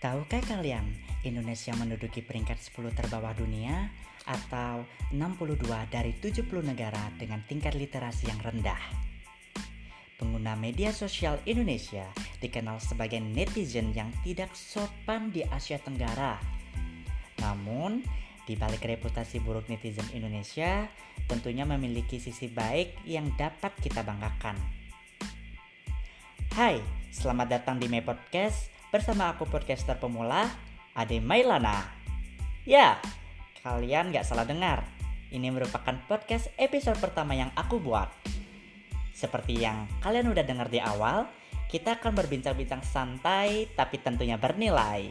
Tahukah kalian, Indonesia menduduki peringkat 10 terbawah dunia atau 62 dari 70 negara dengan tingkat literasi yang rendah. Pengguna media sosial Indonesia dikenal sebagai netizen yang tidak sopan di Asia Tenggara. Namun, di balik reputasi buruk netizen Indonesia, tentunya memiliki sisi baik yang dapat kita banggakan. Hai, selamat datang di My Podcast bersama aku podcaster pemula, Ade Mailana. Ya, kalian gak salah dengar. Ini merupakan podcast episode pertama yang aku buat. Seperti yang kalian udah dengar di awal, kita akan berbincang-bincang santai tapi tentunya bernilai.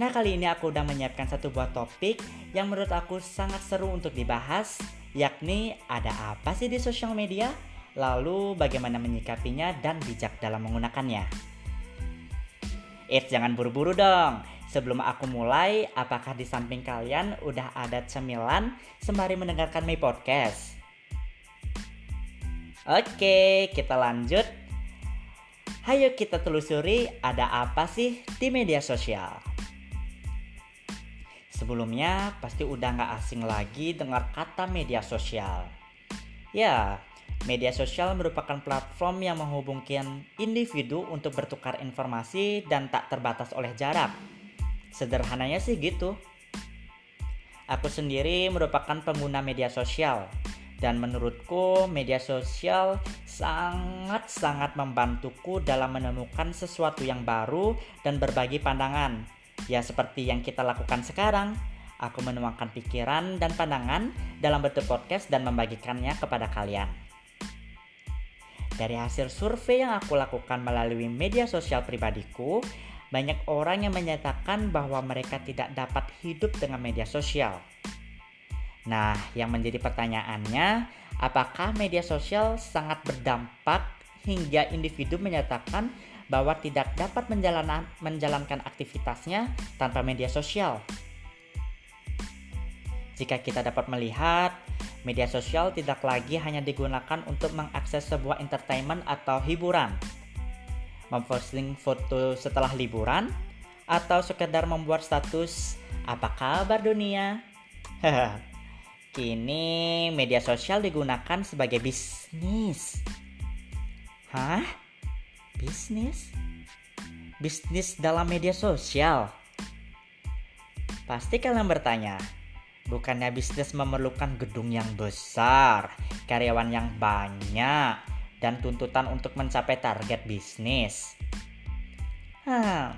Nah kali ini aku udah menyiapkan satu buah topik yang menurut aku sangat seru untuk dibahas Yakni ada apa sih di sosial media? Lalu bagaimana menyikapinya dan bijak dalam menggunakannya Eh jangan buru-buru dong Sebelum aku mulai, apakah di samping kalian udah ada cemilan sembari mendengarkan my podcast? Oke, kita lanjut. Hayo kita telusuri ada apa sih di media sosial. Sebelumnya pasti udah nggak asing lagi dengar kata media sosial. Ya, media sosial merupakan platform yang menghubungkan individu untuk bertukar informasi dan tak terbatas oleh jarak. Sederhananya sih gitu. Aku sendiri merupakan pengguna media sosial dan menurutku media sosial sangat-sangat membantuku dalam menemukan sesuatu yang baru dan berbagi pandangan Ya seperti yang kita lakukan sekarang, aku menuangkan pikiran dan pandangan dalam bentuk podcast dan membagikannya kepada kalian. Dari hasil survei yang aku lakukan melalui media sosial pribadiku, banyak orang yang menyatakan bahwa mereka tidak dapat hidup dengan media sosial. Nah, yang menjadi pertanyaannya, apakah media sosial sangat berdampak hingga individu menyatakan bahwa tidak dapat menjalankan, aktivitasnya tanpa media sosial. Jika kita dapat melihat, media sosial tidak lagi hanya digunakan untuk mengakses sebuah entertainment atau hiburan, memposting foto setelah liburan, atau sekedar membuat status apa kabar dunia. Kini media sosial digunakan sebagai bisnis. Hah? Bisnis? Bisnis dalam media sosial? Pasti kalian bertanya, bukannya bisnis memerlukan gedung yang besar, karyawan yang banyak, dan tuntutan untuk mencapai target bisnis? Hmm,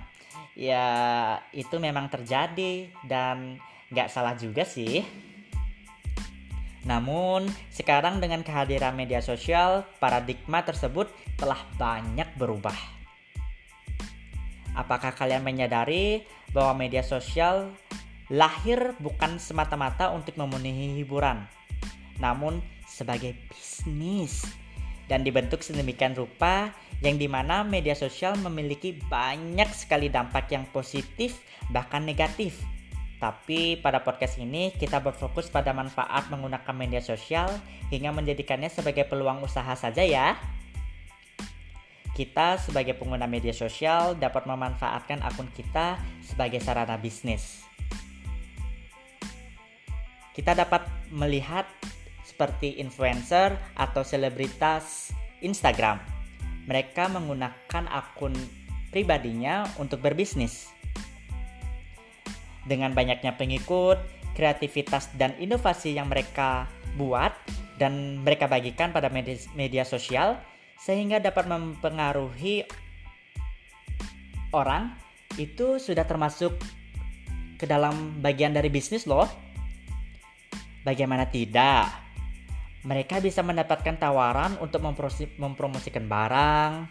ya itu memang terjadi dan gak salah juga sih. Namun, sekarang dengan kehadiran media sosial, paradigma tersebut telah banyak berubah. Apakah kalian menyadari bahwa media sosial lahir bukan semata-mata untuk memenuhi hiburan, namun sebagai bisnis dan dibentuk sedemikian rupa yang di mana media sosial memiliki banyak sekali dampak yang positif bahkan negatif tapi pada podcast ini kita berfokus pada manfaat menggunakan media sosial hingga menjadikannya sebagai peluang usaha saja ya. Kita sebagai pengguna media sosial dapat memanfaatkan akun kita sebagai sarana bisnis. Kita dapat melihat seperti influencer atau selebritas Instagram. Mereka menggunakan akun pribadinya untuk berbisnis dengan banyaknya pengikut, kreativitas dan inovasi yang mereka buat dan mereka bagikan pada media, sosial sehingga dapat mempengaruhi orang itu sudah termasuk ke dalam bagian dari bisnis loh. Bagaimana tidak? Mereka bisa mendapatkan tawaran untuk mempromosikan barang,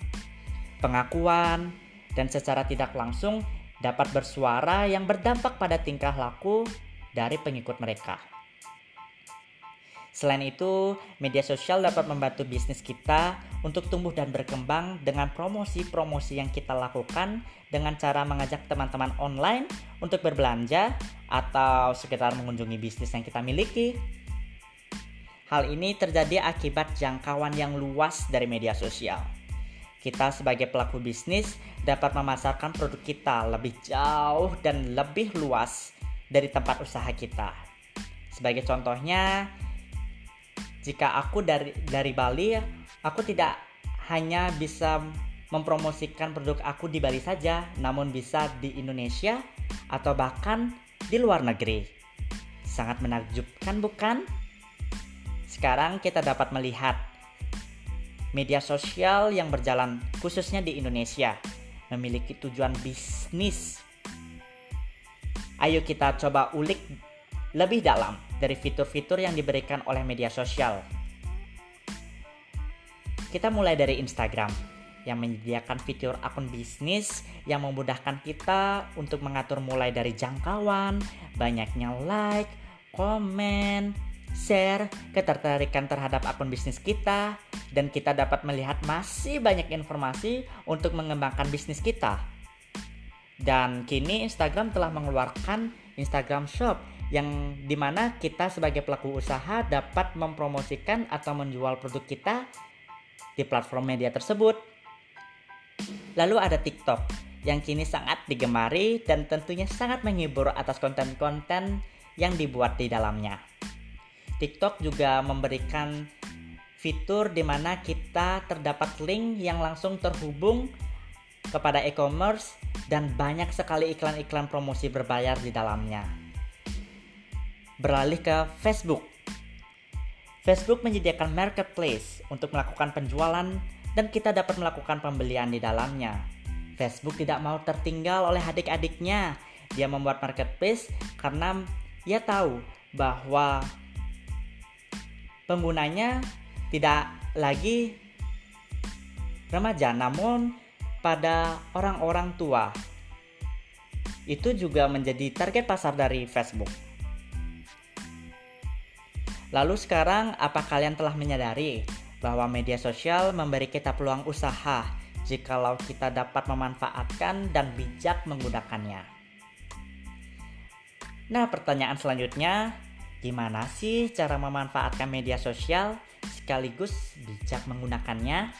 pengakuan, dan secara tidak langsung dapat bersuara yang berdampak pada tingkah laku dari pengikut mereka. Selain itu, media sosial dapat membantu bisnis kita untuk tumbuh dan berkembang dengan promosi-promosi yang kita lakukan dengan cara mengajak teman-teman online untuk berbelanja atau sekitar mengunjungi bisnis yang kita miliki. Hal ini terjadi akibat jangkauan yang luas dari media sosial. kita sebagai pelaku bisnis dapat memasarkan produk kita lebih jauh dan lebih luas dari tempat usaha kita. Sebagai contohnya, jika aku dari dari Bali, aku tidak hanya bisa mempromosikan produk aku di Bali saja, namun bisa di Indonesia atau bahkan di luar negeri. Sangat menakjubkan, bukan? Sekarang kita dapat melihat media sosial yang berjalan khususnya di Indonesia memiliki tujuan bisnis. Ayo kita coba ulik lebih dalam dari fitur-fitur yang diberikan oleh media sosial. Kita mulai dari Instagram yang menyediakan fitur akun bisnis yang memudahkan kita untuk mengatur mulai dari jangkauan, banyaknya like, komen, share, ketertarikan terhadap akun bisnis kita, dan kita dapat melihat masih banyak informasi untuk mengembangkan bisnis kita. Dan kini Instagram telah mengeluarkan Instagram Shop yang di mana kita sebagai pelaku usaha dapat mempromosikan atau menjual produk kita di platform media tersebut. Lalu ada TikTok yang kini sangat digemari dan tentunya sangat menghibur atas konten-konten yang dibuat di dalamnya. TikTok juga memberikan fitur di mana kita terdapat link yang langsung terhubung kepada e-commerce dan banyak sekali iklan-iklan promosi berbayar di dalamnya. Beralih ke Facebook. Facebook menyediakan marketplace untuk melakukan penjualan dan kita dapat melakukan pembelian di dalamnya. Facebook tidak mau tertinggal oleh adik-adiknya. Dia membuat marketplace karena ia tahu bahwa penggunanya tidak lagi remaja namun pada orang-orang tua. Itu juga menjadi target pasar dari Facebook. Lalu sekarang apa kalian telah menyadari bahwa media sosial memberi kita peluang usaha jikalau kita dapat memanfaatkan dan bijak menggunakannya? Nah, pertanyaan selanjutnya, gimana sih cara memanfaatkan media sosial sekaligus bijak menggunakannya?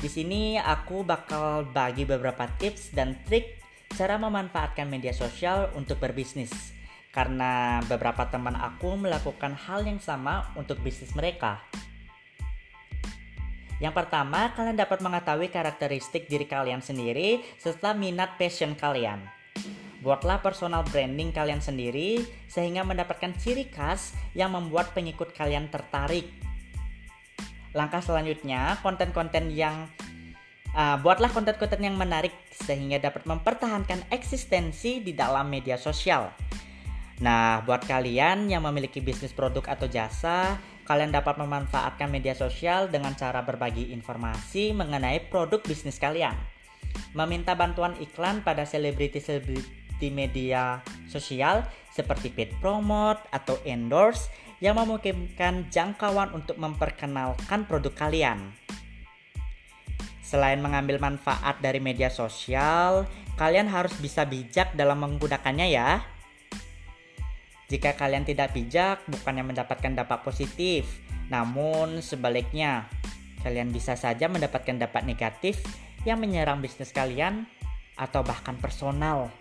Di sini aku bakal bagi beberapa tips dan trik cara memanfaatkan media sosial untuk berbisnis karena beberapa teman aku melakukan hal yang sama untuk bisnis mereka. Yang pertama, kalian dapat mengetahui karakteristik diri kalian sendiri serta minat passion kalian. Buatlah personal branding kalian sendiri sehingga mendapatkan ciri khas yang membuat pengikut kalian tertarik. Langkah selanjutnya, konten-konten yang uh, buatlah konten-konten yang menarik sehingga dapat mempertahankan eksistensi di dalam media sosial. Nah, buat kalian yang memiliki bisnis produk atau jasa, kalian dapat memanfaatkan media sosial dengan cara berbagi informasi mengenai produk bisnis kalian. Meminta bantuan iklan pada selebriti-selebriti media sosial seperti paid promote atau endorse yang memungkinkan jangkauan untuk memperkenalkan produk kalian. Selain mengambil manfaat dari media sosial, kalian harus bisa bijak dalam menggunakannya ya. Jika kalian tidak bijak, bukannya mendapatkan dampak positif, namun sebaliknya, kalian bisa saja mendapatkan dampak negatif yang menyerang bisnis kalian atau bahkan personal.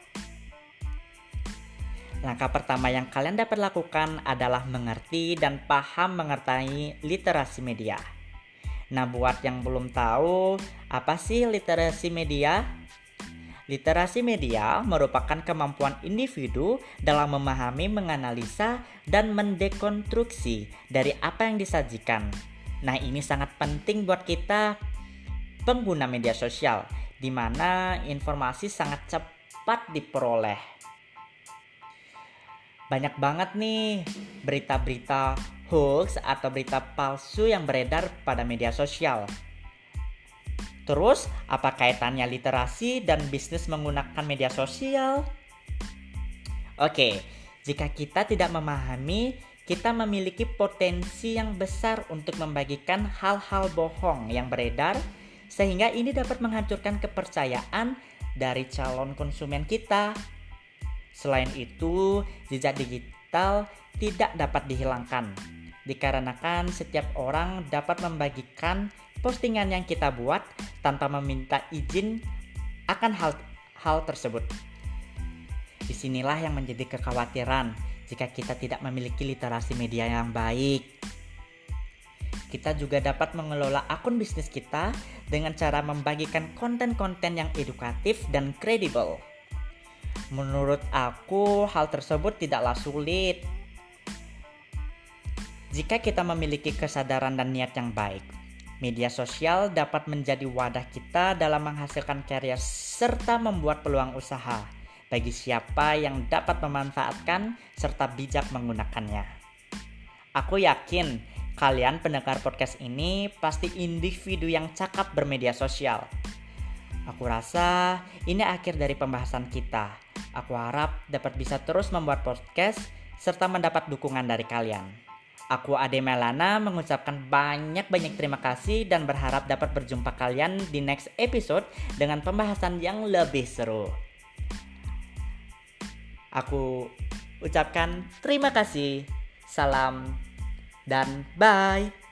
Langkah pertama yang kalian dapat lakukan adalah mengerti dan paham mengerti literasi media. Nah, buat yang belum tahu, apa sih literasi media? Literasi media merupakan kemampuan individu dalam memahami, menganalisa, dan mendekonstruksi dari apa yang disajikan. Nah, ini sangat penting buat kita pengguna media sosial, di mana informasi sangat cepat diperoleh. Banyak banget nih berita-berita hoax atau berita palsu yang beredar pada media sosial. Terus, apa kaitannya literasi dan bisnis menggunakan media sosial? Oke, jika kita tidak memahami, kita memiliki potensi yang besar untuk membagikan hal-hal bohong yang beredar, sehingga ini dapat menghancurkan kepercayaan dari calon konsumen kita. Selain itu, jejak digital tidak dapat dihilangkan, dikarenakan setiap orang dapat membagikan postingan yang kita buat tanpa meminta izin akan hal hal tersebut. Di sinilah yang menjadi kekhawatiran jika kita tidak memiliki literasi media yang baik. Kita juga dapat mengelola akun bisnis kita dengan cara membagikan konten-konten yang edukatif dan kredibel. Menurut aku, hal tersebut tidaklah sulit jika kita memiliki kesadaran dan niat yang baik. Media sosial dapat menjadi wadah kita dalam menghasilkan karya serta membuat peluang usaha bagi siapa yang dapat memanfaatkan serta bijak menggunakannya. Aku yakin kalian pendengar podcast ini pasti individu yang cakap bermedia sosial. Aku rasa ini akhir dari pembahasan kita. Aku harap dapat bisa terus membuat podcast serta mendapat dukungan dari kalian. Aku Ade Melana mengucapkan banyak-banyak terima kasih dan berharap dapat berjumpa kalian di next episode dengan pembahasan yang lebih seru. Aku ucapkan terima kasih. Salam dan bye.